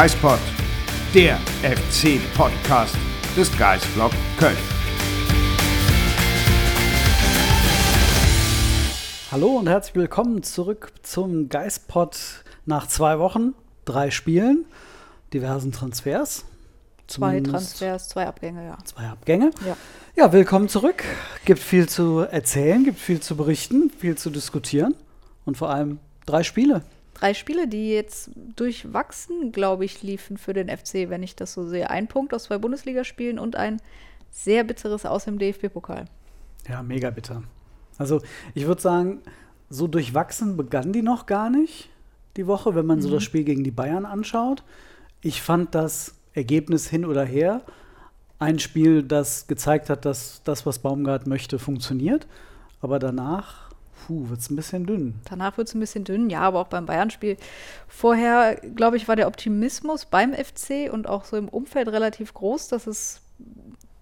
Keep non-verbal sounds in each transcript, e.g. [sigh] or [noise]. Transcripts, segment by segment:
Geispod, der FC-Podcast des Geistblog Köln. Hallo und herzlich willkommen zurück zum Geistpod nach zwei Wochen, drei Spielen, diversen Transfers. Zwei Transfers, zwei Abgänge, ja. Zwei Abgänge. Ja. Ja, willkommen zurück. Gibt viel zu erzählen, gibt viel zu berichten, viel zu diskutieren und vor allem drei Spiele. Drei Spiele, die jetzt durchwachsen, glaube ich, liefen für den FC, wenn ich das so sehe. Ein Punkt aus zwei Bundesligaspielen und ein sehr bitteres Aus im DFB-Pokal. Ja, mega bitter. Also ich würde sagen, so durchwachsen begann die noch gar nicht die Woche, wenn man so das Spiel gegen die Bayern anschaut. Ich fand das Ergebnis hin oder her ein Spiel, das gezeigt hat, dass das, was Baumgart möchte, funktioniert. Aber danach wird es ein bisschen dünn. Danach wird es ein bisschen dünn, ja, aber auch beim Bayern-Spiel. Vorher, glaube ich, war der Optimismus beim FC und auch so im Umfeld relativ groß, dass es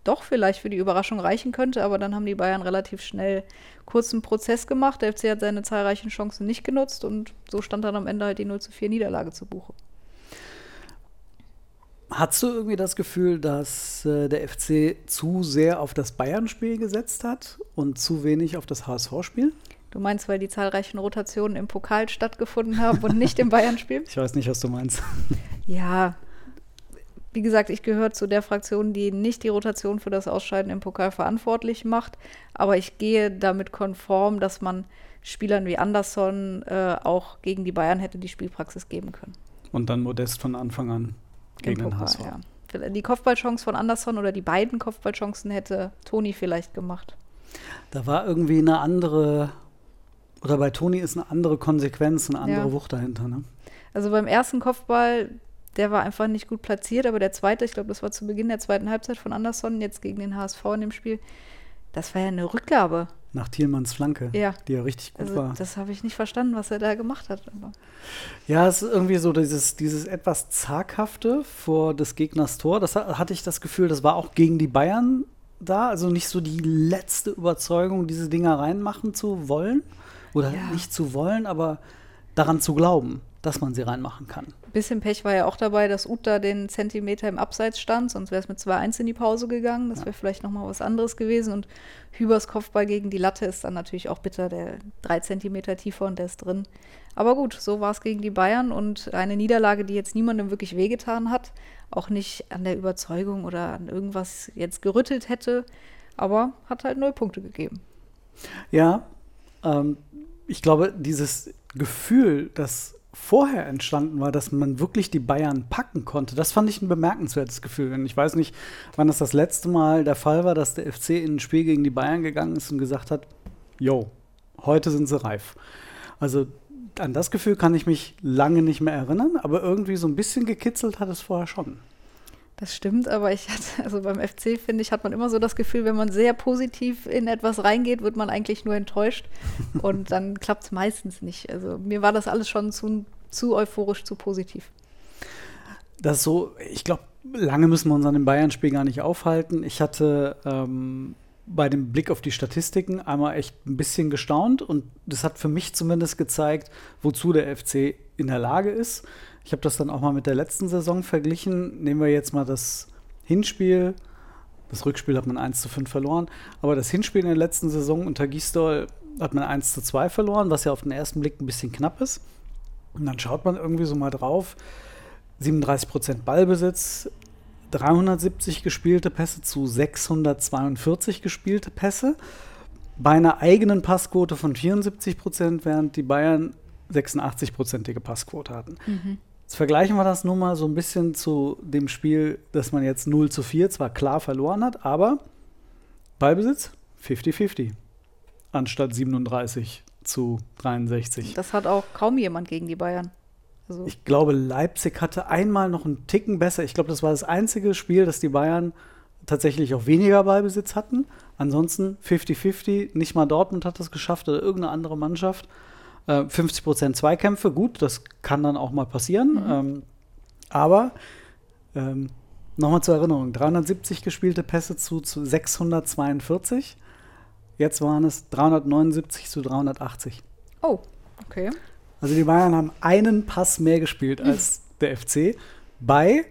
doch vielleicht für die Überraschung reichen könnte, aber dann haben die Bayern relativ schnell kurzen Prozess gemacht. Der FC hat seine zahlreichen Chancen nicht genutzt und so stand dann am Ende halt die 0 zu 4 Niederlage zu Buche. Hast du irgendwie das Gefühl, dass äh, der FC zu sehr auf das Bayern-Spiel gesetzt hat und zu wenig auf das HSV-Spiel? Du meinst, weil die zahlreichen Rotationen im Pokal stattgefunden haben und nicht im Bayern-Spiel? [laughs] Ich weiß nicht, was du meinst. Ja, wie gesagt, ich gehöre zu der Fraktion, die nicht die Rotation für das Ausscheiden im Pokal verantwortlich macht. Aber ich gehe damit konform, dass man Spielern wie Anderson äh, auch gegen die Bayern hätte die Spielpraxis geben können. Und dann Modest von Anfang an gegen Im den Pokal, HSV. ja. Die Kopfballchance von Anderson oder die beiden Kopfballchancen hätte Toni vielleicht gemacht. Da war irgendwie eine andere, oder bei Toni ist eine andere Konsequenz, eine andere Ja. Wucht dahinter. Ne? Also beim ersten Kopfball, der war einfach nicht gut platziert, aber der zweite, ich glaube, das war zu Beginn der zweiten Halbzeit von Anderson, jetzt gegen den HSV in dem Spiel, das war ja eine Rückgabe. Nach Thielmanns Flanke, Ja. die ja richtig gut Also war. das habe ich nicht verstanden, was er da gemacht hat. Aber Ja, es ist irgendwie so dieses, dieses etwas zaghafte vor des Gegners Tor. Das ha- hatte ich das Gefühl, das war auch gegen die Bayern da. Also nicht so die letzte Überzeugung, diese Dinger reinmachen zu wollen. Oder Ja. nicht zu wollen, aber daran zu glauben, dass man sie reinmachen kann. ein bisschen Pech war ja auch dabei, dass Uta den Zentimeter im Abseits stand, sonst wäre es mit 2-1 in die Pause gegangen. Das wäre vielleicht nochmal was anderes gewesen. Und Hübers Kopfball gegen die Latte ist dann natürlich auch bitter, der drei Zentimeter tiefer und der ist drin. Aber gut, so war es gegen die Bayern und eine Niederlage, die jetzt niemandem wirklich wehgetan hat, auch nicht an der Überzeugung oder an irgendwas jetzt gerüttelt hätte, aber hat halt null Punkte gegeben. Ja, ähm, ich glaube, dieses Gefühl, das vorher entstanden war, dass man wirklich die Bayern packen konnte, das fand ich ein bemerkenswertes Gefühl. Und ich weiß nicht, wann das das letzte Mal der Fall war, dass der FC in ein Spiel gegen die Bayern gegangen ist und gesagt hat, yo, heute sind sie reif. Also an das Gefühl kann ich mich lange nicht mehr erinnern, aber irgendwie so ein bisschen gekitzelt hat es vorher schon. Das stimmt, aber ich hatte, [laughs] also beim FC finde ich, hat man immer so das Gefühl, wenn man sehr positiv in etwas reingeht, wird man eigentlich nur enttäuscht [laughs] und dann klappt es meistens nicht. Also mir war das alles schon zu, zu euphorisch, zu positiv. Das ist so, ich glaube, lange müssen wir uns an dem Bayern-Spiel gar nicht aufhalten. Ich hatte ähm, bei dem Blick auf die Statistiken einmal echt ein bisschen gestaunt und das hat für mich zumindest gezeigt, wozu der FC in der Lage ist. Ich habe das dann auch mal mit der letzten Saison verglichen. Nehmen wir jetzt mal das Hinspiel. Das Rückspiel hat man 1 zu 5 verloren. Aber das Hinspiel in der letzten Saison unter Gisdol hat man 1 zu 2 verloren, was ja auf den ersten Blick ein bisschen knapp ist. Und dann schaut man irgendwie so mal drauf. 37% Ballbesitz, 370 gespielte Pässe zu 642 gespielte Pässe. Bei einer eigenen Passquote von 74%, während die Bayern 86%ige Passquote hatten. Jetzt vergleichen wir das nun mal so ein bisschen zu dem Spiel, das man jetzt 0 zu 4 zwar klar verloren hat, aber Ballbesitz 50-50 anstatt 37 zu 63. Das hat auch kaum jemand gegen die Bayern. Also Ich glaube, Leipzig hatte einmal noch einen Ticken besser. Ich glaube, das war das einzige Spiel, dass die Bayern tatsächlich auch weniger Ballbesitz hatten. Ansonsten 50-50. Nicht mal Dortmund hat das geschafft oder irgendeine andere Mannschaft. Äh, 50 Prozent Zweikämpfe, gut, das kann dann auch mal passieren. Ähm, aber ähm, nochmal zur Erinnerung: 370 gespielte Pässe zu, zu 642. Jetzt waren es 379 zu 380. oh, okay. Also die Bayern haben einen Pass mehr gespielt als der FC. bei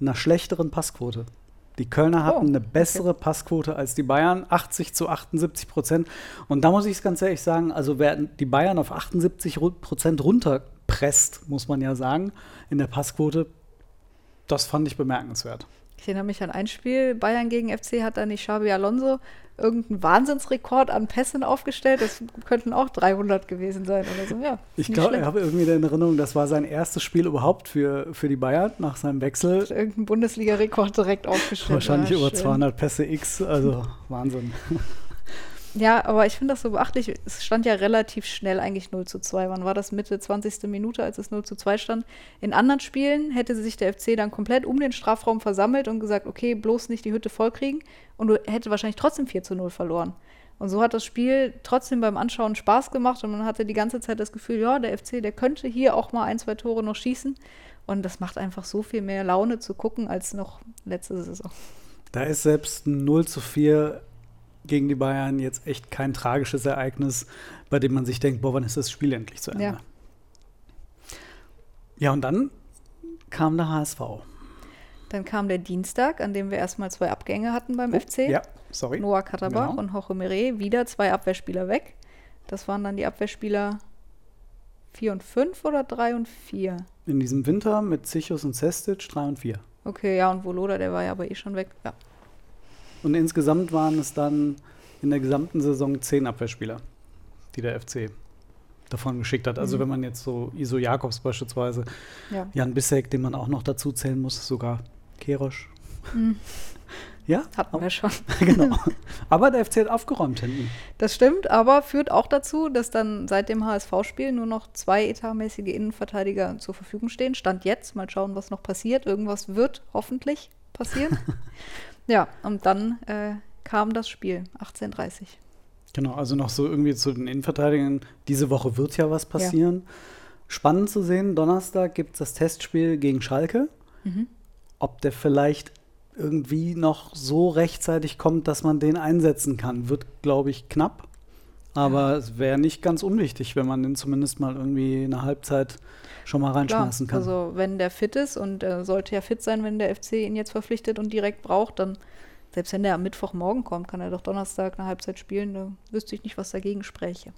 einer schlechteren Passquote. Die Kölner hatten Oh, eine bessere Passquote als die Bayern, 80 zu 78 Prozent. Und da muss ich es ganz ehrlich sagen, also wer die Bayern auf 78 Ru- Prozent runterpresst, muss man ja sagen, in der Passquote, das fand ich bemerkenswert. Ich erinnere mich an ein Spiel, Bayern gegen FC hat da nicht Xabi Alonso irgendeinen Wahnsinnsrekord an Pässen aufgestellt. Das könnten auch 300 gewesen sein oder so. Ja, Ich glaube, ich habe irgendwie in Erinnerung, das war sein erstes Spiel überhaupt für, für die Bayern nach seinem Wechsel. irgendeinen Bundesliga-Rekord direkt aufgestellt. Wahrscheinlich Ja, über schön. 200 Pässe X, also Wahnsinn. Ja, aber ich finde das so beachtlich. Es stand ja relativ schnell eigentlich 0 zu 2. Wann war das? Mitte 20. Minute, als es 0 zu 2 stand. In anderen Spielen hätte sich der FC dann komplett um den Strafraum versammelt und gesagt, okay, bloß nicht die Hütte vollkriegen. Und du hätte wahrscheinlich trotzdem 4 zu 0 verloren. Und so hat das Spiel trotzdem beim Anschauen Spaß gemacht und man hatte die ganze Zeit das Gefühl, ja, der FC, der könnte hier auch mal ein, zwei Tore noch schießen. Und das macht einfach so viel mehr Laune zu gucken als noch letzte Saison. Da ist selbst ein 0 zu 4 gegen die Bayern jetzt echt kein tragisches Ereignis, bei dem man sich denkt, boah, wann ist das Spiel endlich zu Ende? Ja. Ja, und dann kam der HSV. Dann kam der Dienstag, an dem wir erstmal zwei Abgänge hatten beim FC. Oh, Ja, sorry. Noah Katterbach Genau. und Jorge Mire, wieder zwei Abwehrspieler weg. Das waren dann die Abwehrspieler 4 und 5 oder 3 und 4? In diesem Winter mit Zichos und Sestic 3 und 4. Okay, ja, und Voloda, der war ja aber eh schon weg. Ja. Und insgesamt waren es dann in der gesamten Saison 10 Abwehrspieler, die der FC davon geschickt hat. Also Mhm. wenn man jetzt so Iso Jakobs beispielsweise, ja. Jan Bissek, den man auch noch dazu zählen muss, sogar Kerosch. Mhm. [laughs] Ja, Hatten wir schon. [laughs] genau. [laughs] Aber der FC hat aufgeräumt hinten. Das stimmt, aber führt auch dazu, dass dann seit dem HSV-Spiel nur noch zwei etatmäßige Innenverteidiger zur Verfügung stehen. Stand jetzt, mal schauen, was noch passiert. Irgendwas wird hoffentlich passieren. Ja, und dann äh, kam das Spiel, 18.30 Genau, also noch so irgendwie zu den Innenverteidigern. Diese Woche wird ja was passieren. Spannend zu sehen, Donnerstag gibt es das Testspiel gegen Schalke. Mhm. Ob der vielleicht irgendwie noch so rechtzeitig kommt, dass man den einsetzen kann, wird, glaube ich, knapp. Aber es wäre nicht ganz unwichtig, wenn man den zumindest mal irgendwie in der Halbzeit schon mal Klar, reinschmeißen kann. also wenn der fit ist und er sollte ja fit sein, wenn der FC ihn jetzt verpflichtet und direkt braucht, dann, selbst wenn der am Mittwochmorgen kommt, kann er doch Donnerstag eine Halbzeit spielen. Da wüsste ich nicht, was dagegen spräche.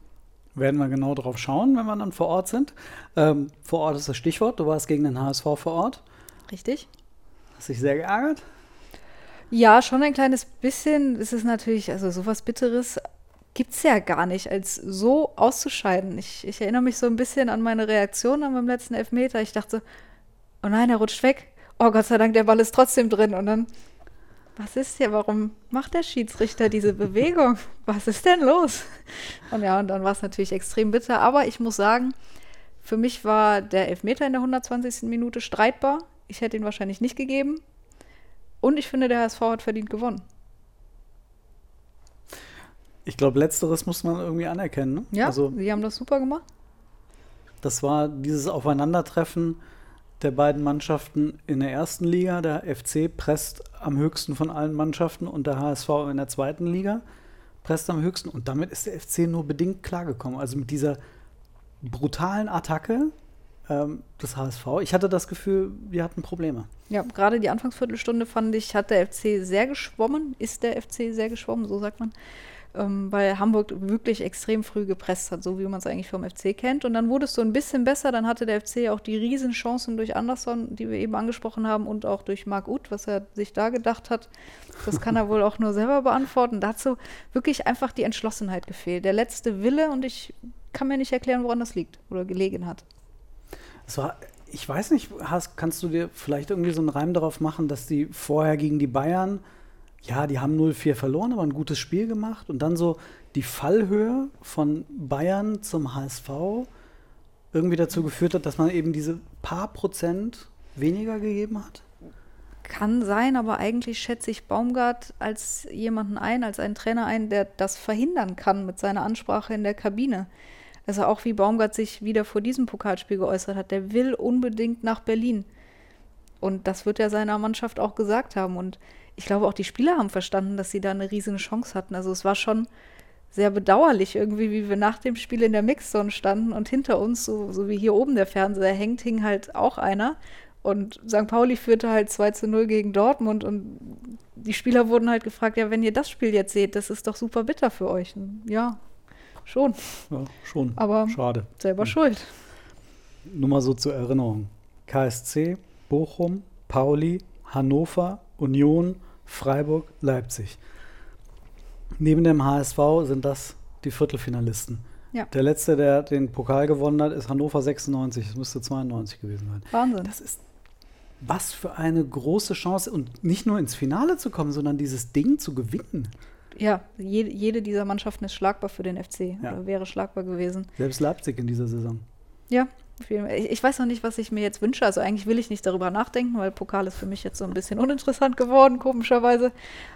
Werden wir genau drauf schauen, wenn wir dann vor Ort sind. Ähm, vor Ort ist das Stichwort. Du warst gegen den HSV vor Ort. Richtig? Hast dich sehr geärgert? Ja, schon ein kleines bisschen. Es ist natürlich, also sowas Bitteres gibt es ja gar nicht, als so auszuscheiden. Ich, ich erinnere mich so ein bisschen an meine Reaktion an meinem letzten Elfmeter. Ich dachte, oh nein, er rutscht weg. Oh Gott sei Dank, der Ball ist trotzdem drin. Und dann, was ist hier? Warum macht der Schiedsrichter diese Bewegung? [laughs] Was ist denn los? Und ja, und dann war es natürlich extrem bitter. Aber ich muss sagen, für mich war der Elfmeter in der 120. Minute streitbar. Ich hätte ihn wahrscheinlich nicht gegeben. Und ich finde, der HSV hat verdient gewonnen. Ich glaube, letzteres muss man irgendwie anerkennen. Ne? Ja, Also sie haben das super gemacht. das war dieses Aufeinandertreffen der beiden Mannschaften in der ersten Liga. Der FC presst am höchsten von allen Mannschaften und der HSV in der zweiten Liga presst am höchsten. Und damit ist der FC nur bedingt klargekommen. Also mit dieser brutalen Attacke ähm, des HSV. Ich hatte das Gefühl, wir hatten Probleme. Ja, gerade die Anfangsviertelstunde fand ich, hat der FC sehr geschwommen, ist der FC sehr geschwommen, so sagt man. Ähm, weil Hamburg wirklich extrem früh gepresst hat, so wie man es eigentlich vom FC kennt. Und dann wurde es so ein bisschen besser. Dann hatte der FC auch die Riesenchancen durch Anderson, die wir eben angesprochen haben, und auch durch Marc Uth, was er sich da gedacht hat. Das kann er wohl auch nur selber beantworten. Dazu wirklich einfach die Entschlossenheit gefehlt. Der letzte Wille und ich kann mir nicht erklären, woran das liegt oder gelegen hat. Es war, ich weiß nicht, hast, kannst du dir vielleicht irgendwie so einen Reim darauf machen, dass die vorher gegen die Bayern, ja, die haben 0-4 verloren, aber ein gutes Spiel gemacht und dann so die Fallhöhe von Bayern zum HSV irgendwie dazu geführt hat, dass man eben diese paar Prozent weniger gegeben hat? Kann sein, aber eigentlich schätze ich Baumgart als jemanden ein, als einen Trainer ein, der das verhindern kann mit seiner Ansprache in der Kabine. Also auch wie Baumgart sich wieder vor diesem Pokalspiel geäußert hat, der will unbedingt nach Berlin. Und das wird er seiner Mannschaft auch gesagt haben. Und ich glaube, auch die Spieler haben verstanden, dass sie da eine riesige Chance hatten. Also es war schon sehr bedauerlich irgendwie, wie wir nach dem Spiel in der Mixzone standen und hinter uns, so, so wie hier oben der Fernseher hängt, hing halt auch einer. Und St. Pauli führte halt 2 zu 0 gegen Dortmund und die Spieler wurden halt gefragt, ja, wenn ihr das Spiel jetzt seht, das ist doch super bitter für euch. Und ja, schon. Ja, schon. Aber Schade. selber Hm. schuld. Nur mal so zur Erinnerung. KSC, Bochum, Pauli, Hannover, Union, Freiburg, Leipzig. Neben dem HSV sind das die Viertelfinalisten. Ja. Der letzte, der den Pokal gewonnen hat, ist Hannover 96. Das müsste 92 gewesen sein. Wahnsinn. Das ist was für eine große Chance und nicht nur ins Finale zu kommen, sondern dieses Ding zu gewinnen. ja, jede, jede dieser Mannschaften ist schlagbar für den FC. Ja. Oder wäre schlagbar gewesen. Selbst Leipzig in dieser Saison. Ja. Ich, weiß noch nicht, was ich mir jetzt wünsche. Also eigentlich will ich nicht darüber nachdenken, weil Pokal ist für mich jetzt so ein bisschen uninteressant geworden, komischerweise.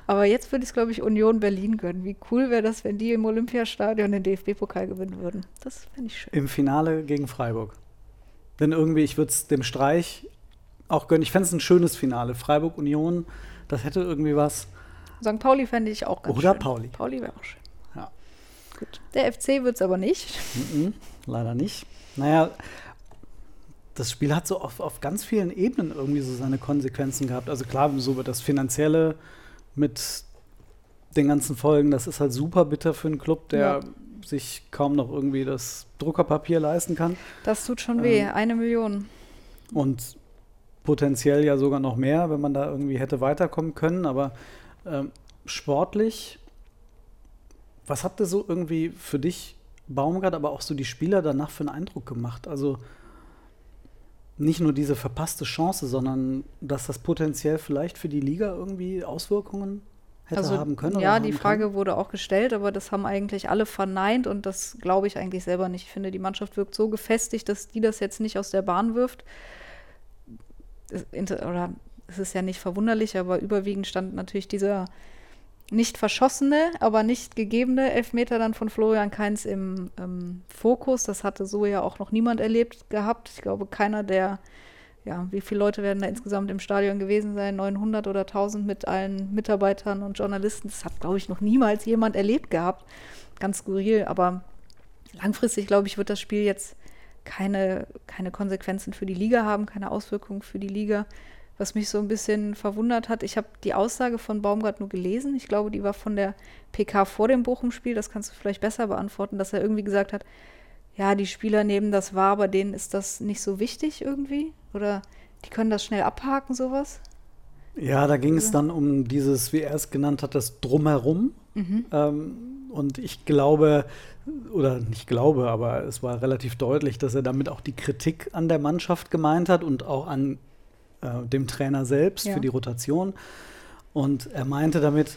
Aber jetzt würde ich es, glaube ich, Union Berlin gönnen. Wie cool wäre das, wenn die im Olympiastadion den DFB-Pokal gewinnen würden. Das fände ich schön. Im Finale gegen Freiburg. Denn irgendwie, ich würde es dem Streich auch gönnen. Ich fände es ein schönes Finale. Freiburg-Union, das hätte irgendwie was. St. Pauli fände ich auch ganz Oder schön. Pauli. Pauli wäre auch schön. Ja. Gut. Der FC wird es aber nicht. Mhm, leider nicht. Naja, das Spiel hat so auf, auf ganz vielen Ebenen irgendwie so seine Konsequenzen gehabt. Also klar, so wird das Finanzielle mit den ganzen Folgen, das ist halt super bitter für einen Club, der Ja. sich kaum noch irgendwie das Druckerpapier leisten kann. Das tut schon weh. Ähm, Eine Million. Und potenziell ja sogar noch mehr, wenn man da irgendwie hätte weiterkommen können. Aber ähm, sportlich, was habt ihr so irgendwie für dich, Baumgart, aber auch so die Spieler danach für einen Eindruck gemacht? Also nicht nur diese verpasste Chance, sondern dass das potenziell vielleicht für die Liga irgendwie Auswirkungen hätte haben können? oder Also, ja, die können? Frage wurde auch gestellt, aber das haben eigentlich alle verneint und das glaube ich eigentlich selber nicht. Ich finde, die Mannschaft wirkt so gefestigt, dass die das jetzt nicht aus der Bahn wirft. Oder es ist ja nicht verwunderlich, aber überwiegend stand natürlich dieser nicht verschossene, aber nicht gegebene Elfmeter dann von Florian Kainz im ähm, Fokus. Das hatte so ja auch noch niemand erlebt gehabt. Ich glaube, keiner der, ja, wie viele Leute werden da insgesamt im Stadion gewesen sein? 900 oder 1000 mit allen Mitarbeitern und Journalisten. Das hat, glaube ich, noch niemals jemand erlebt gehabt. Ganz skurril, aber langfristig, glaube ich, wird das Spiel jetzt keine, keine Konsequenzen für die Liga haben, keine Auswirkungen für die Liga. Was mich so ein bisschen verwundert hat, ich habe die Aussage von Baumgart nur gelesen. Ich glaube, die war von der PK vor dem Bochum-Spiel. Das kannst du vielleicht besser beantworten, dass er irgendwie gesagt hat, ja, die Spieler nehmen das wahr, aber denen ist das nicht so wichtig irgendwie. Oder die können das schnell abhaken, sowas. Ja, da ging es dann um dieses, wie er es genannt hat, das Drumherum. Mhm. Ähm, und ich glaube, oder nicht glaube, aber es war relativ deutlich, dass er damit auch die Kritik an der Mannschaft gemeint hat und auch an äh, dem Trainer selbst Ja. für die Rotation. Und er meinte damit,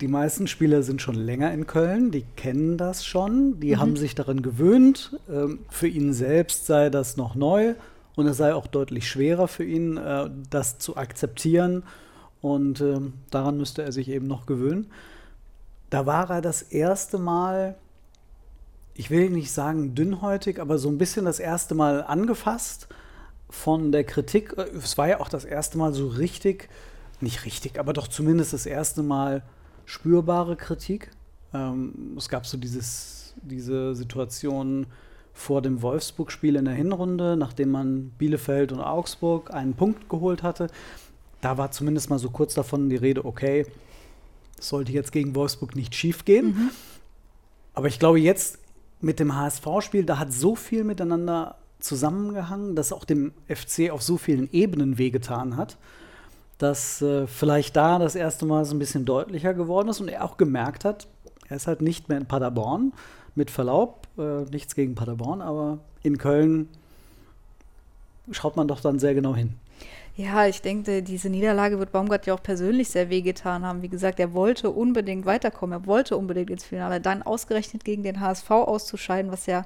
die meisten Spieler sind schon länger in Köln, die kennen das schon, die Mhm. haben sich daran gewöhnt. Ähm, für ihn selbst sei das noch neu und es sei auch deutlich schwerer für ihn, äh, das zu akzeptieren. Und ähm, daran müsste er sich eben noch gewöhnen. Da war er das erste Mal, ich will nicht sagen dünnhäutig, aber so ein bisschen das erste Mal angefasst von der Kritik. Äh, Es war ja auch das erste Mal so richtig, nicht richtig, aber doch zumindest das erste Mal spürbare Kritik. Ähm, es gab so dieses, diese Situation vor dem Wolfsburg-Spiel in der Hinrunde, nachdem man Bielefeld und Augsburg einen Punkt geholt hatte. Da war zumindest mal so kurz davon die Rede, okay, es sollte jetzt gegen Wolfsburg nicht schief gehen. Aber ich glaube, jetzt mit dem HSV-Spiel, da hat so viel miteinander zusammengehangen, dass auch dem FC auf so vielen Ebenen wehgetan hat, dass äh, vielleicht da das erste Mal so ein bisschen deutlicher geworden ist und er auch gemerkt hat, er ist halt nicht mehr in Paderborn, mit Verlaub, äh, nichts gegen Paderborn, aber in Köln schaut man doch dann sehr genau hin. Ja, ich denke, diese Niederlage wird Baumgart ja auch persönlich sehr wehgetan haben. Wie gesagt, er wollte unbedingt weiterkommen, er wollte unbedingt ins Finale. Dann ausgerechnet gegen den HSV auszuscheiden, was ja,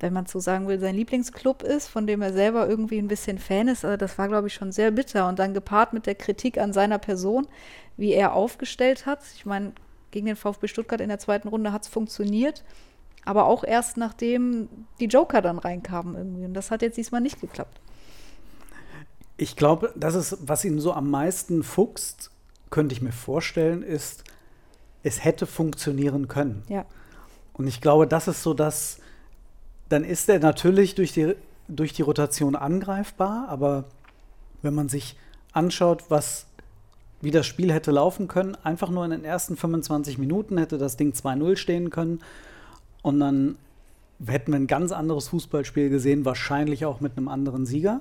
wenn man so sagen will, sein Lieblingsclub ist, von dem er selber irgendwie ein bisschen Fan ist. Also das war, glaube ich, schon sehr bitter. Und dann gepaart mit der Kritik an seiner Person, wie er aufgestellt hat. Ich meine, gegen den VfB Stuttgart in der zweiten Runde hat es funktioniert. Aber auch erst nachdem die Joker dann reinkamen irgendwie. Und das hat jetzt diesmal nicht geklappt. Ich glaube, das ist, was ihn so am meisten fuchst, könnte ich mir vorstellen, ist, es hätte funktionieren können. Ja. Und ich glaube, das ist so das, dann ist er natürlich durch die, durch die Rotation angreifbar, aber wenn man sich anschaut, was wie das Spiel hätte laufen können, einfach nur in den ersten 25 Minuten hätte das Ding 2-0 stehen können und dann hätten wir ein ganz anderes Fußballspiel gesehen, wahrscheinlich auch mit einem anderen Sieger.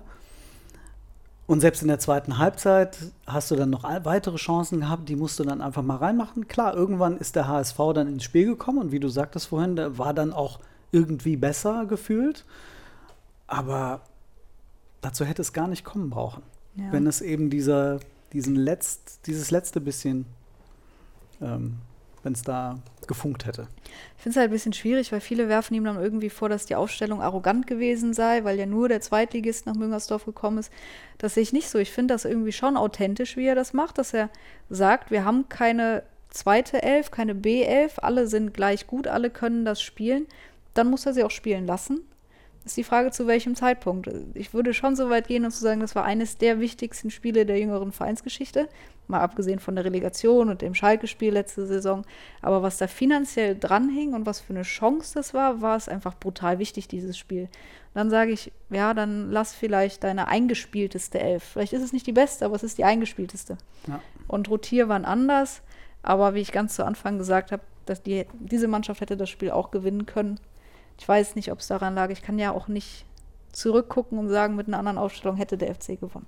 Und selbst in der zweiten Halbzeit hast du dann noch weitere Chancen gehabt, die musst du dann einfach mal reinmachen. Klar, irgendwann ist der HSV dann ins Spiel gekommen und wie du sagtest vorhin, der war dann auch irgendwie besser gefühlt. Aber dazu hätte es gar nicht kommen brauchen. Ja. Wenn es eben dieser, diesen letzt, dieses letzte bisschen ähm, wenn es da gefunkt hätte. Ich finde es halt ein bisschen schwierig, weil viele werfen ihm dann irgendwie vor, dass die Aufstellung arrogant gewesen sei, weil ja nur der Zweitligist nach Müngersdorf gekommen ist. Das sehe ich nicht so. Ich finde das irgendwie schon authentisch, wie er das macht, dass er sagt, wir haben keine zweite Elf, keine B11, alle sind gleich gut, alle können das spielen. Dann muss er sie auch spielen lassen ist die Frage, zu welchem Zeitpunkt. Ich würde schon so weit gehen und zu sagen, das war eines der wichtigsten Spiele der jüngeren Vereinsgeschichte. Mal abgesehen von der Relegation und dem Schalke-Spiel letzte Saison. Aber was da finanziell dranhing und was für eine Chance das war, war es einfach brutal wichtig, dieses Spiel. dann sage ich, ja, dann lass vielleicht deine eingespielteste Elf. Vielleicht ist es nicht die beste, aber es ist die eingespielteste. Ja. Und Rotier waren anders. Aber wie ich ganz zu Anfang gesagt habe, dass die, diese Mannschaft hätte das Spiel auch gewinnen können. Ich weiß nicht, ob es daran lag. Ich kann ja auch nicht zurückgucken und sagen, mit einer anderen Aufstellung hätte der FC gewonnen.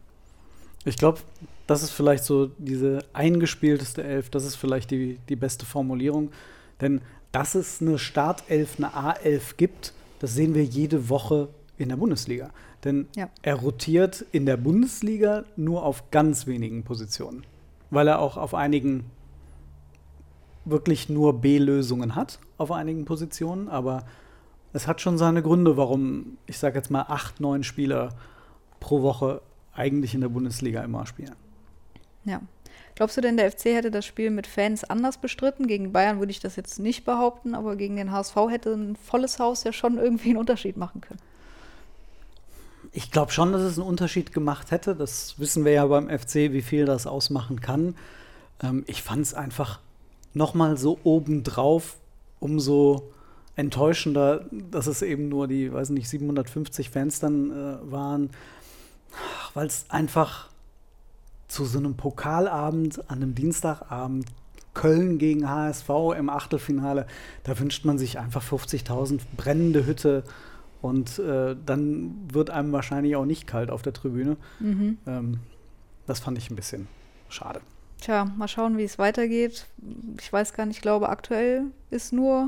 Ich glaube, das ist vielleicht so diese eingespielteste Elf, das ist vielleicht die, die beste Formulierung. Denn dass es eine Startelf, eine A11 gibt, das sehen wir jede Woche in der Bundesliga. Denn ja. er rotiert in der Bundesliga nur auf ganz wenigen Positionen, weil er auch auf einigen wirklich nur B-Lösungen hat, auf einigen Positionen. Aber es hat schon seine Gründe, warum, ich sage jetzt mal, acht, neun Spieler pro Woche eigentlich in der Bundesliga immer spielen. Ja. Glaubst du denn, der FC hätte das Spiel mit Fans anders bestritten? Gegen Bayern würde ich das jetzt nicht behaupten, aber gegen den HSV hätte ein volles Haus ja schon irgendwie einen Unterschied machen können. Ich glaube schon, dass es einen Unterschied gemacht hätte. Das wissen wir ja beim FC, wie viel das ausmachen kann. Ähm, ich fand es einfach noch mal so obendrauf, umso enttäuschender, dass es eben nur die, weiß nicht, 750 Fans dann äh, waren, weil es einfach zu so einem Pokalabend an einem Dienstagabend Köln gegen HSV im Achtelfinale, da wünscht man sich einfach 50.000 brennende Hütte und äh, dann wird einem wahrscheinlich auch nicht kalt auf der Tribüne. Mhm. Ähm, das fand ich ein bisschen schade. Tja, mal schauen, wie es weitergeht. Ich weiß gar nicht, ich glaube, aktuell ist nur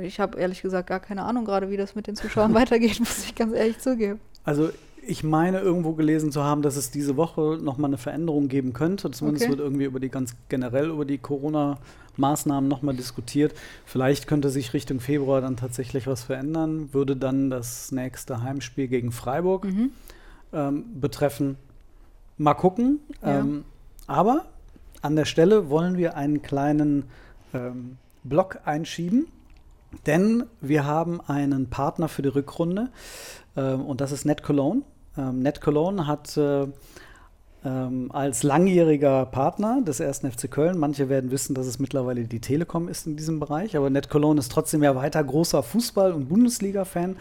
ich habe ehrlich gesagt gar keine Ahnung gerade, wie das mit den Zuschauern [laughs] weitergeht, muss ich ganz ehrlich zugeben. Also ich meine irgendwo gelesen zu haben, dass es diese Woche nochmal eine Veränderung geben könnte. Zumindest okay. wird irgendwie über die ganz generell über die Corona-Maßnahmen nochmal diskutiert. Vielleicht könnte sich Richtung Februar dann tatsächlich was verändern. Würde dann das nächste Heimspiel gegen Freiburg mhm. ähm, betreffen. Mal gucken. Ja. Ähm, aber an der Stelle wollen wir einen kleinen ähm, Block einschieben. Denn wir haben einen Partner für die Rückrunde äh, und das ist Net Cologne. Ähm, Net Cologne hat äh, ähm, als langjähriger Partner des ersten FC Köln, manche werden wissen, dass es mittlerweile die Telekom ist in diesem Bereich, aber Net Cologne ist trotzdem ja weiter großer Fußball- und Bundesliga-Fan,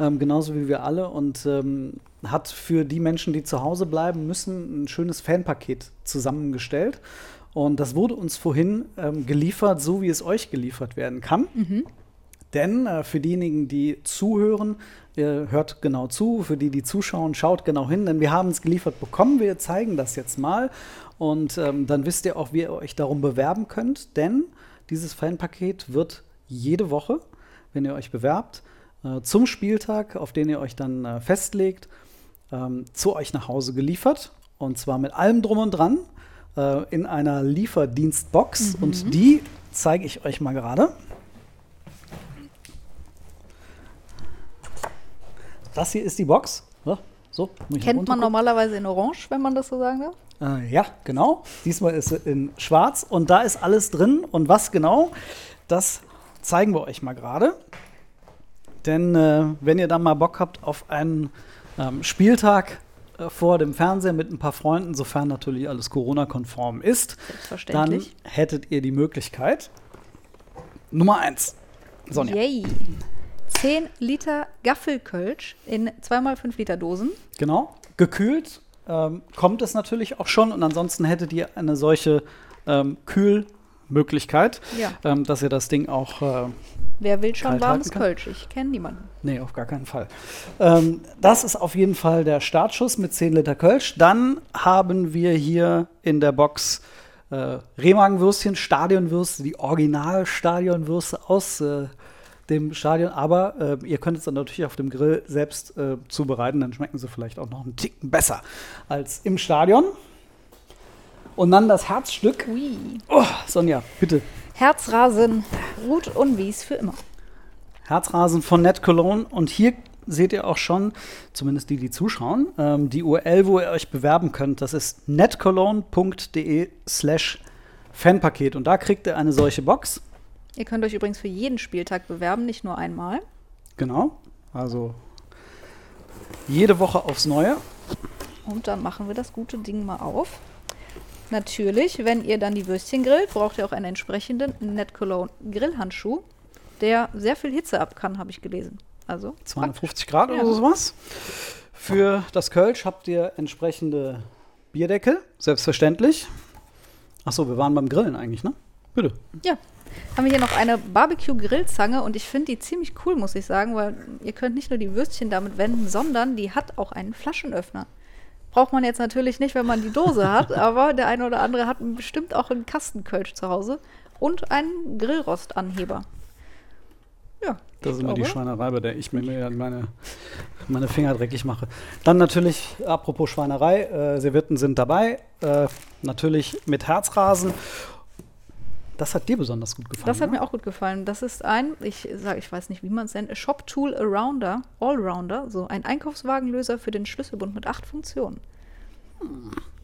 ähm, genauso wie wir alle und ähm, hat für die Menschen, die zu Hause bleiben müssen, ein schönes Fanpaket zusammengestellt. Und das wurde uns vorhin ähm, geliefert, so wie es euch geliefert werden kann. Mhm. Denn äh, für diejenigen, die zuhören, hört genau zu. Für die, die zuschauen, schaut genau hin, denn wir haben es geliefert bekommen. Wir zeigen das jetzt mal. Und ähm, dann wisst ihr auch, wie ihr euch darum bewerben könnt. Denn dieses Fanpaket wird jede Woche, wenn ihr euch bewerbt, äh, zum Spieltag, auf den ihr euch dann äh, festlegt, ähm, zu euch nach Hause geliefert. Und zwar mit allem drum und dran äh, in einer Lieferdienstbox. Mhm. Und die zeige ich euch mal gerade. Das hier ist die Box. Ja, so, Kennt man normalerweise in Orange, wenn man das so sagen darf? Äh, ja, genau. Diesmal ist sie in Schwarz und da ist alles drin. Und was genau, das zeigen wir euch mal gerade. Denn äh, wenn ihr dann mal Bock habt auf einen ähm, Spieltag äh, vor dem Fernseher mit ein paar Freunden, sofern natürlich alles Corona-konform ist, dann hättet ihr die Möglichkeit. Nummer eins. Sonja. Yay. 10 Liter Gaffelkölsch in 2x5 Liter Dosen. Genau. Gekühlt ähm, kommt es natürlich auch schon und ansonsten hättet ihr eine solche ähm, Kühlmöglichkeit, Ja. ähm, dass ihr das Ding auch äh, Wer will schon warmes? Kölsch? Ich kenne niemanden. Nee, auf gar keinen Fall. Ähm, das ist auf jeden Fall der Startschuss mit 10 Liter Kölsch. Dann haben wir hier in der Box äh, Remagenwürstchen, Stadionwürste, die Original-Stadionwürste aus äh, dem Stadion. Aber äh, ihr könnt es dann natürlich auf dem Grill selbst äh, zubereiten. Dann schmecken sie vielleicht auch noch einen Ticken besser als im Stadion. Und dann das Herzstück. Ui. Oh, Sonja, bitte. Herzrasen, Ruth und Wies für immer. Herzrasen von Net Cologne. Und hier seht ihr auch schon, zumindest die, die zuschauen, ähm, die URL, wo ihr euch bewerben könnt. Das ist netcologne.de slash Fanpaket. Und da kriegt ihr eine solche Box. Ihr könnt euch übrigens für jeden Spieltag bewerben, nicht nur einmal. Genau. Also jede Woche aufs Neue. Und dann machen wir das gute Ding mal auf. Natürlich, wenn ihr dann die Würstchen grillt, braucht ihr auch einen entsprechenden Net Cologne Grillhandschuh, der sehr viel Hitze ab kann, habe ich gelesen. Also 250 Grad Ja. oder sowas. Für das Kölsch habt ihr entsprechende Bierdeckel, selbstverständlich. Achso, wir waren beim Grillen eigentlich, ne? Bitte. Ja. Haben wir hier noch eine Barbecue-Grillzange und ich finde die ziemlich cool, muss ich sagen, weil ihr könnt nicht nur die Würstchen damit wenden, sondern die hat auch einen Flaschenöffner. Braucht man jetzt natürlich nicht, wenn man die Dose hat, [laughs] aber der eine oder andere hat bestimmt auch einen Kastenkölsch zu Hause und einen Grillrostanheber. Ja, Das ist immer die Schweinerei, bei der ich mir mir meine, meine Finger dreckig mache. Dann natürlich, apropos Schweinerei, äh, Servietten sind dabei. Äh, natürlich mit Herzrasen. Das hat dir besonders gut gefallen. Das hat ne? mir auch gut gefallen. Das ist ein, ich sage, ich weiß nicht, wie man es nennt, Shop Tool Arounder, Allrounder, so ein Einkaufswagenlöser für den Schlüsselbund mit acht Funktionen.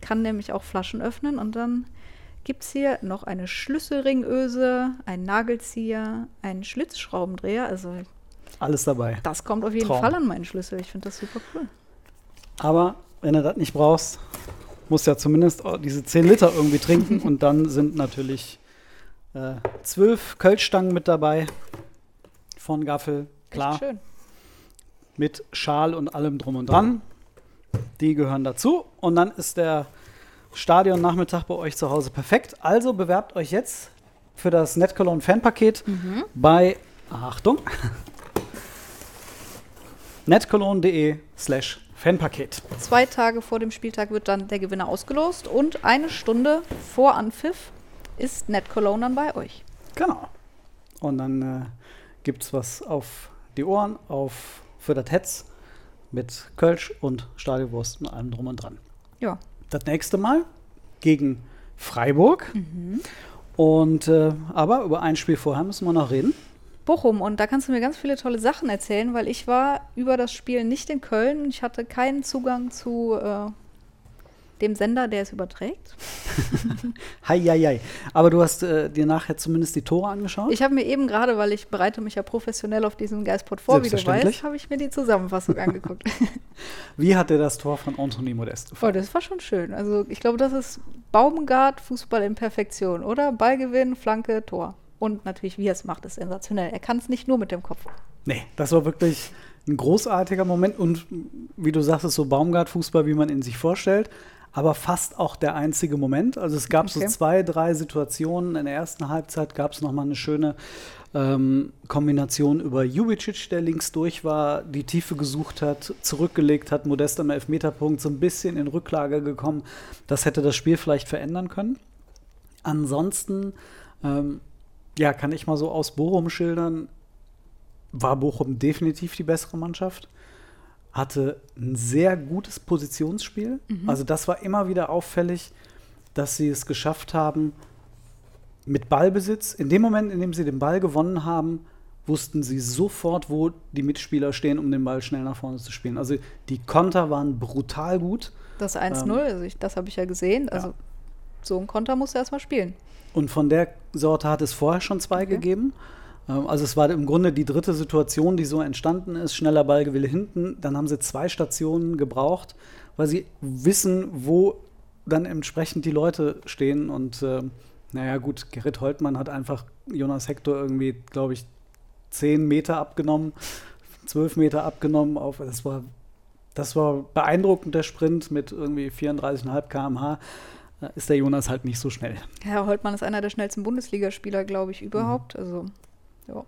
Kann nämlich auch Flaschen öffnen und dann gibt es hier noch eine Schlüsselringöse, einen Nagelzieher, einen Schlitzschraubendreher. Also Alles dabei. das kommt auf jeden Traum. Fall an meinen Schlüssel. Ich finde das super cool. Aber wenn du das nicht brauchst, musst du ja zumindest diese 10 Liter irgendwie trinken. und dann sind natürlich äh, zwölf Kölschstangen mit dabei. Von Gaffel, klar. Echt schön. mit Schal und allem drum und dran. Die gehören dazu. Und dann ist der Stadionnachmittag bei euch zu Hause perfekt. Also bewerbt euch jetzt für das NetCologne Fanpaket bei, Achtung, [laughs] netcologne.de slash Fanpaket. Zwei Tage vor dem Spieltag wird dann der Gewinner ausgelost und eine Stunde vor Anpfiff ist Net Cologne dann bei euch. Genau. Und dann äh, gibt es was auf die Ohren, auf für das Hetz mit Kölsch und Stadionwurst und allem drum und dran. Ja, das nächste Mal gegen Freiburg. Und äh, aber über ein Spiel vorher müssen wir noch reden. Bochum und da kannst du mir ganz viele tolle Sachen erzählen, weil ich war über das Spiel nicht in Köln. Ich hatte keinen Zugang zu äh, dem Sender, der es überträgt. [laughs] Hei, hei, hei. Aber du hast äh, dir nachher zumindest die Tore angeschaut. Ich habe mir eben gerade, weil ich bereite mich ja professionell auf diesen Geistport vor, wie du weißt, habe ich mir die Zusammenfassung [laughs] angeguckt. [laughs] Wie hat dir das Tor von Anthony Modest Oh, gefallen? das war schon schön. Also ich glaube, das ist Baumgart Fußball in Perfektion, oder? Ballgewinn, Flanke, Tor. Und natürlich, wie er es macht, ist sensationell. Er kann es nicht nur mit dem Kopf. Nee, das war wirklich ein großartiger Moment und wie du sagst, so Baumgart-Fußball, wie man ihn sich vorstellt. Aber fast auch der einzige Moment. Also es gab Okay. so zwei, drei Situationen. In der ersten Halbzeit gab es nochmal eine schöne ähm, Kombination über Jubicic, der links durch war, die Tiefe gesucht hat, zurückgelegt hat, Modest am Elfmeterpunkt so ein bisschen in Rücklage gekommen. Das hätte das Spiel vielleicht verändern können. Ansonsten, ähm, ja, kann ich mal so aus Bochum schildern, war Bochum definitiv die bessere Mannschaft. Hatte ein sehr gutes Positionsspiel. Also das war immer wieder auffällig, dass sie es geschafft haben, mit Ballbesitz, in dem Moment, in dem sie den Ball gewonnen haben, wussten sie sofort, wo die Mitspieler stehen, um den Ball schnell nach vorne zu spielen. Also die Konter waren brutal gut. Das 1-0, Ähm, also ich, das habe ich ja gesehen. Also ja. so ein Konter musst du erstmal spielen. Und von der Sorte hat es vorher schon zwei Okay. gegeben. Ähm, Also es war im Grunde die dritte Situation, die so entstanden ist. Schneller Ballgewille hinten. Dann haben sie zwei Stationen gebraucht, weil sie wissen, wo dann entsprechend die Leute stehen. Und ähm, naja gut, Gerrit Holtmann hat einfach Jonas Hector irgendwie, glaube ich, zehn Meter abgenommen, zwölf Meter abgenommen. Auf, das war das war beeindruckend, der Sprint mit irgendwie 34,5 km/h. Ist der Jonas halt nicht so schnell. Herr Holtmann ist einer der schnellsten Bundesligaspieler, glaube ich, überhaupt. Mhm. Also, ja.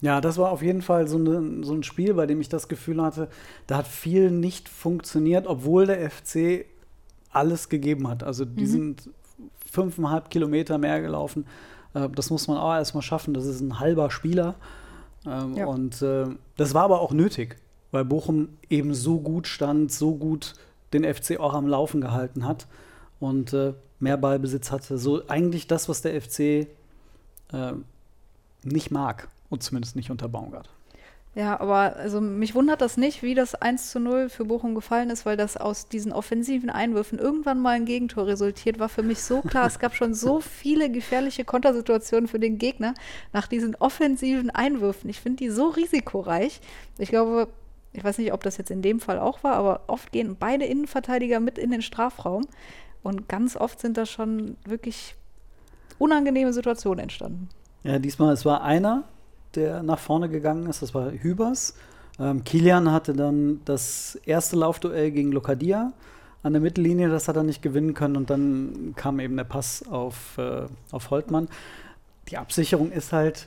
Ja, das war auf jeden Fall so, ne, so ein Spiel, bei dem ich das Gefühl hatte, da hat viel nicht funktioniert, obwohl der FC alles gegeben hat. Also die Mhm. sind fünfeinhalb Kilometer mehr gelaufen. Äh, das muss man auch erstmal schaffen. Das ist ein halber Spieler. Ähm, Ja. Und äh, das war aber auch nötig, weil Bochum eben so gut stand, so gut den FC auch am Laufen gehalten hat und äh, mehr Ballbesitz hatte. So eigentlich das, was der FC nicht mag. Und zumindest nicht unter Baumgart. Ja, aber also mich wundert das nicht, wie das 1 zu 0 für Bochum gefallen ist, weil das aus diesen offensiven Einwürfen irgendwann mal ein Gegentor resultiert, war für mich so klar. es gab schon so viele gefährliche Kontersituationen für den Gegner nach diesen offensiven Einwürfen. Ich finde die so risikoreich. Ich glaube, ich weiß nicht, ob das jetzt in dem Fall auch war, aber oft gehen beide Innenverteidiger mit in den Strafraum und ganz oft sind da schon wirklich unangenehme Situationen entstanden. Ja, diesmal, es war einer, der nach vorne gegangen ist, das war Hübers. Ähm, Kilian hatte dann das erste Laufduell gegen Lokadia an der Mittellinie, das hat er nicht gewinnen können und dann kam eben der Pass auf, äh, auf Holtmann. Die Absicherung ist halt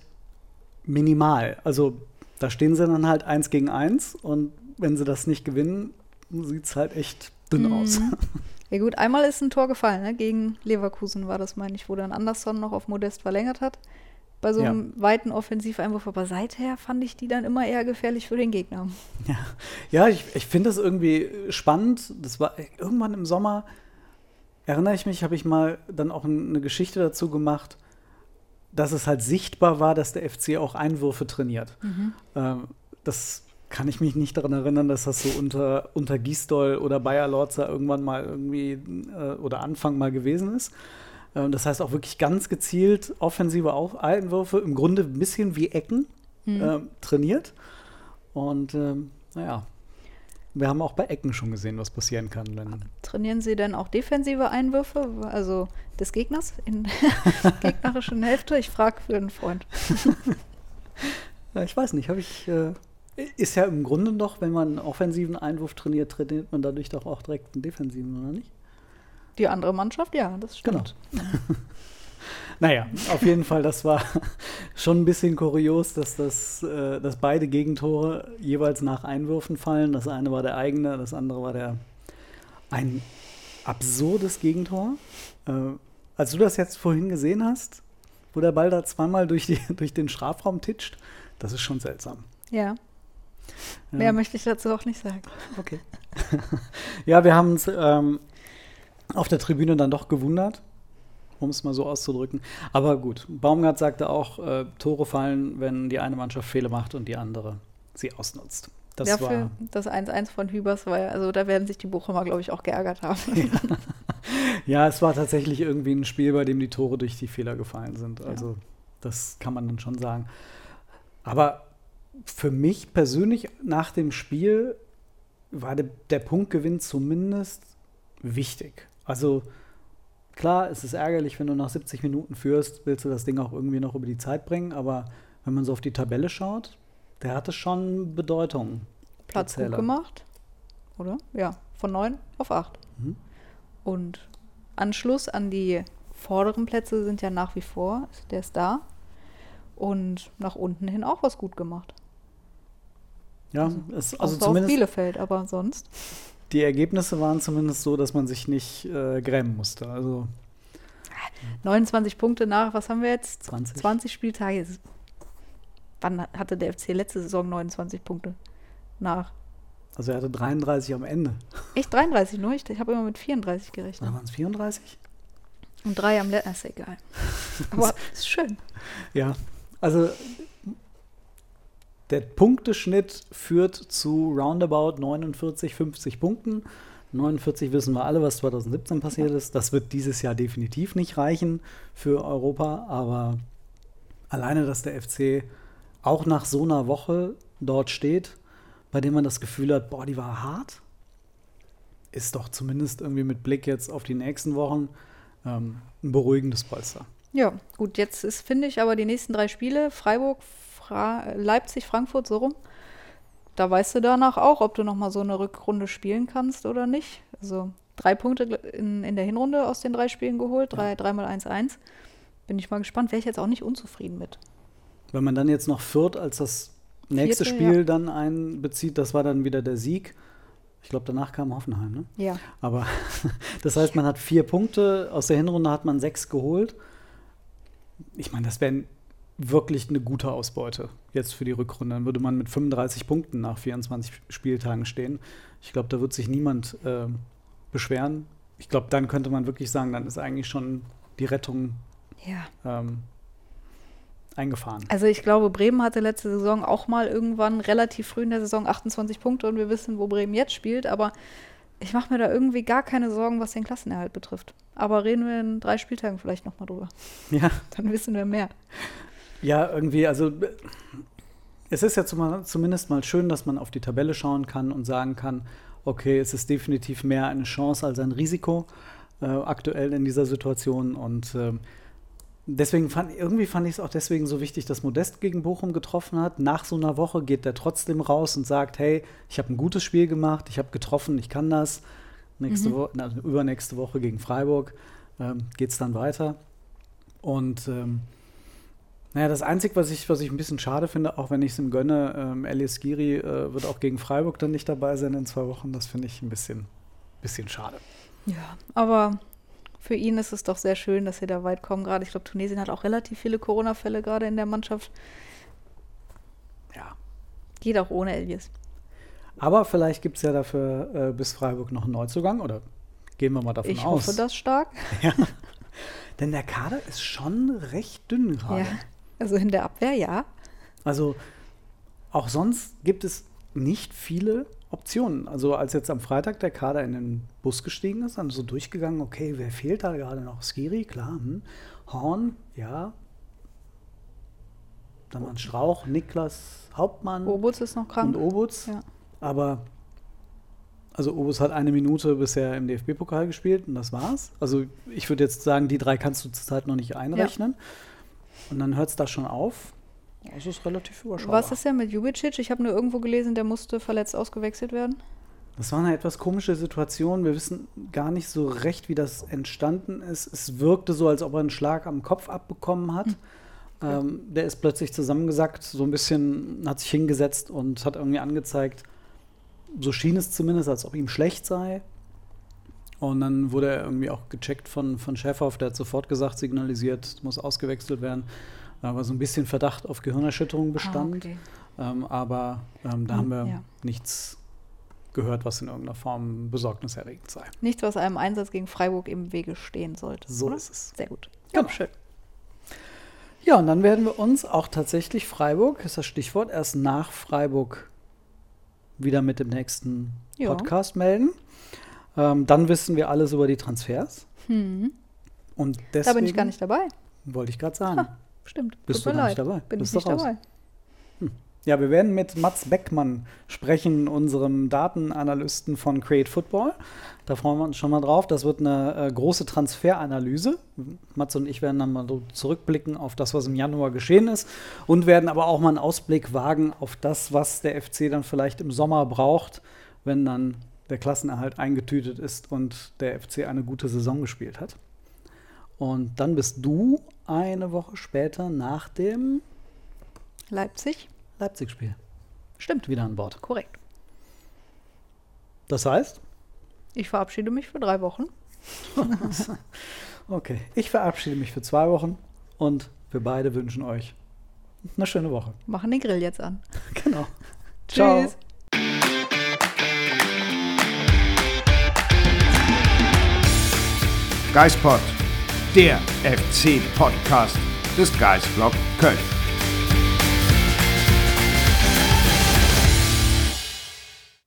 minimal. Also da stehen sie dann halt eins gegen eins und wenn sie das nicht gewinnen, sieht es halt echt dünn Mhm. aus. [laughs] Ja gut, einmal ist ein Tor gefallen, ne? gegen Leverkusen war das, meine ich, wo dann Andersson noch auf Modest verlängert hat. Bei so Ja. einem weiten Offensiveinwurf, aber seither fand ich die dann immer eher gefährlich für den Gegner. Ja, ich, ich finde das irgendwie spannend. Das war irgendwann im Sommer, erinnere ich mich, habe ich mal dann auch eine Geschichte dazu gemacht, dass es halt sichtbar war, dass der FC auch Einwürfe trainiert. Ähm, das kann ich mich nicht daran erinnern, dass das so unter, unter Gisdol oder Bayer Lorzer irgendwann mal irgendwie äh, oder Anfang mal gewesen ist. Ähm, das heißt auch wirklich ganz gezielt offensive auch Einwürfe, im Grunde ein bisschen wie Ecken ähm, trainiert. Und ähm, naja, wir haben auch bei Ecken schon gesehen, was passieren kann. Wenn, Trainieren Sie denn auch defensive Einwürfe, also des Gegners in der [laughs] gegnerischen Hälfte? Ich frage für einen Freund. [laughs] ja, ich weiß nicht, habe ich. Äh, ist ja im Grunde doch, wenn man einen offensiven Einwurf trainiert, trainiert man dadurch doch auch direkt einen defensiven, oder nicht? Die andere Mannschaft, ja, das stimmt. [laughs] Naja, auf jeden Fall, das war [laughs] schon ein bisschen kurios, dass, das, äh, dass beide Gegentore jeweils nach Einwürfen fallen. Das eine war der eigene, das andere war der ein absurdes Gegentor. Äh, als du das jetzt vorhin gesehen hast, wo der Ball da zweimal durch, die, [laughs] durch den Strafraum titscht, das ist schon seltsam. Ja, Ja. mehr möchte ich dazu auch nicht sagen. Okay. ja, wir haben uns ähm, auf der Tribüne dann doch gewundert, um es mal so auszudrücken. Aber gut, Baumgart sagte auch, äh, Tore fallen, wenn die eine Mannschaft Fehler macht und die andere sie ausnutzt. Das Dafür war das 1-1 von Hübers war ja, also da werden sich die Bochumer, glaube ich, auch geärgert haben. [laughs] ja, es war tatsächlich irgendwie ein Spiel, bei dem die Tore durch die Fehler gefallen sind. Also das kann man dann schon sagen. Aber für mich persönlich nach dem Spiel war de, der Punktgewinn zumindest wichtig. Also klar, es ist ärgerlich, wenn du nach 70 Minuten führst, willst du das Ding auch irgendwie noch über die Zeit bringen. Aber wenn man so auf die Tabelle schaut, der hatte schon Bedeutung. Platz gut gemacht, oder? Ja, von 9 auf 8. Mhm. Und Anschluss an die vorderen Plätze sind ja nach wie vor, der ist da. Und nach unten hin auch was gut gemacht. Ja, es, also Außer auf zumindest Bielefeld, aber sonst. Die Ergebnisse waren zumindest so, dass man sich nicht äh, grämen musste. Also 29 Punkte nach, was haben wir jetzt? 20. 20 Spieltage. Wann hatte der FC letzte Saison 29 Punkte nach? Also er hatte 33 am Ende. Echt 33 nur? Ich, ich habe immer mit 34 gerechnet. Waren es 34? Und drei am letzten. Ist egal. [laughs] Aber ist schön. Ja, also der Punkteschnitt führt zu roundabout 49, 50 Punkten. 49 wissen wir alle, was 2017 passiert ist. Das wird dieses Jahr definitiv nicht reichen für Europa, aber alleine, dass der FC auch nach so einer Woche dort steht, bei dem man das Gefühl hat, boah, die war hart, ist doch zumindest irgendwie mit Blick jetzt auf die nächsten Wochen ähm, ein beruhigendes Polster. Ja, gut, jetzt ist, finde ich, aber die nächsten drei Spiele, Freiburg, Fra Leipzig, Frankfurt, so rum. da weißt du danach auch, ob du noch mal so eine Rückrunde spielen kannst oder nicht. Also drei Punkte in, in der Hinrunde aus den drei Spielen geholt, drei, dreimal 1-1. Bin ich mal gespannt, wäre ich jetzt auch nicht unzufrieden mit. Wenn man dann jetzt noch Fürth als das nächste Vierte, Spiel ja. dann einbezieht, das war dann wieder der Sieg. Ich glaube, danach kam Hoffenheim, ne? Ja. Aber [laughs] das heißt, man hat vier Punkte, aus der Hinrunde hat man sechs geholt. Ich meine, das wäre wirklich eine gute Ausbeute jetzt für die Rückrunde. Dann würde man mit 35 Punkten nach 24 Spieltagen stehen. Ich glaube, da wird sich niemand äh, beschweren. Ich glaube, dann könnte man wirklich sagen, dann ist eigentlich schon die Rettung Ja. ähm, eingefahren. Also ich glaube, Bremen hatte letzte Saison auch mal irgendwann relativ früh in der Saison 28 Punkte und wir wissen, wo Bremen jetzt spielt, aber ich mache mir da irgendwie gar keine Sorgen, was den Klassenerhalt betrifft. Aber reden wir in drei Spieltagen vielleicht nochmal drüber. Ja. Dann wissen wir mehr. Ja, irgendwie, also äh, es ist ja zum, zumindest mal schön, dass man auf die Tabelle schauen kann und sagen kann, okay, es ist definitiv mehr eine Chance als ein Risiko äh, aktuell in dieser Situation. Und ähm, deswegen fand irgendwie fand ich es auch deswegen so wichtig, dass Modest gegen Bochum getroffen hat. Nach so einer Woche geht er trotzdem raus und sagt, hey, ich habe ein gutes Spiel gemacht, ich habe getroffen, ich kann das. Nächste Mhm. Woche, also übernächste Woche gegen Freiburg ähm, geht es dann weiter. Und ähm, naja, das Einzige, was ich, was ich ein bisschen schade finde, auch wenn ich es ihm gönne, ähm, Elias Giri äh, wird auch gegen Freiburg dann nicht dabei sein in zwei Wochen. Das finde ich ein bisschen, bisschen schade. Ja, aber für ihn ist es doch sehr schön, dass sie da weit kommen. Gerade, ich glaube, Tunesien hat auch relativ viele Corona-Fälle gerade in der Mannschaft. Ja. Geht auch ohne Elias. Aber vielleicht gibt es ja dafür äh, bis Freiburg noch einen Neuzugang oder gehen wir mal davon Ich aus. hoffe das stark. [laughs] Denn der Kader ist schon recht dünn gerade. Ja. Also in der Abwehr, ja. Also auch sonst gibt es nicht viele Optionen. Also als jetzt am Freitag der Kader in den Bus gestiegen ist, dann so durchgegangen, okay, wer fehlt da gerade noch? Skiri, klar. Hm. Horn, ja. Dann waren Strauch, Niklas Hauptmann Obutz ist noch krank. und Obutz. Ja. Aber also Obutz hat eine Minute bisher im DFB-Pokal gespielt und das war's. Also ich würde jetzt sagen, die drei kannst du zurzeit noch nicht einrechnen. Und dann hört es da schon auf. Das ist relativ überschaubar. Was ist denn mit Jubicic? Ich habe nur irgendwo gelesen, der musste verletzt ausgewechselt werden. Das war eine etwas komische Situation. Wir wissen gar nicht so recht, wie das entstanden ist. Es wirkte so, als ob er einen Schlag am Kopf abbekommen hat. Ähm, der ist plötzlich zusammengesackt, so ein bisschen, hat sich hingesetzt und hat irgendwie angezeigt, so schien es zumindest, als ob ihm schlecht sei. Und dann wurde er irgendwie auch gecheckt von, von Schäferhoff, der hat sofort gesagt, signalisiert, muss ausgewechselt werden. Da war so ein bisschen Verdacht auf Gehirnerschütterung bestand. Ah, okay. Ähm, aber ähm, da Hm, haben wir ja. nichts gehört, was in irgendeiner Form besorgniserregend sei. Nichts, was einem Einsatz gegen Freiburg im Wege stehen sollte. So oder? ist es. Sehr gut. Genau. schön. Ja, und dann werden wir uns auch tatsächlich Freiburg, ist das Stichwort, erst nach Freiburg wieder mit dem nächsten Ja. Podcast melden. Ähm, dann wissen wir alles über die Transfers. Hm. Und deswegen Da bin ich gar nicht dabei. wollte ich gerade sagen. Stimmt. Bist Tut du gar nicht dabei? Bin Bist ich nicht raus? dabei. Ja, wir werden mit Mats Beckmann sprechen, unserem Datenanalysten von Create Football. Da freuen wir uns schon mal drauf. Das wird eine äh, große Transferanalyse. Mats und ich werden dann mal so zurückblicken auf das, was im Januar geschehen ist und werden aber auch mal einen Ausblick wagen auf das, was der FC dann vielleicht im Sommer braucht, wenn dann der Klassenerhalt eingetütet ist und der FC eine gute Saison gespielt hat. Und dann bist du eine Woche später nach dem Leipzig? Leipzig-Spiel Stimmt. wieder an Bord. Korrekt. Das heißt, Ich verabschiede mich für drei Wochen. [laughs] okay, ich verabschiede mich für zwei Wochen und wir beide wünschen euch eine schöne Woche. Machen den Grill jetzt an. [laughs] Genau. Ciao. Geispod, der FC-Podcast des Geisblog Köln.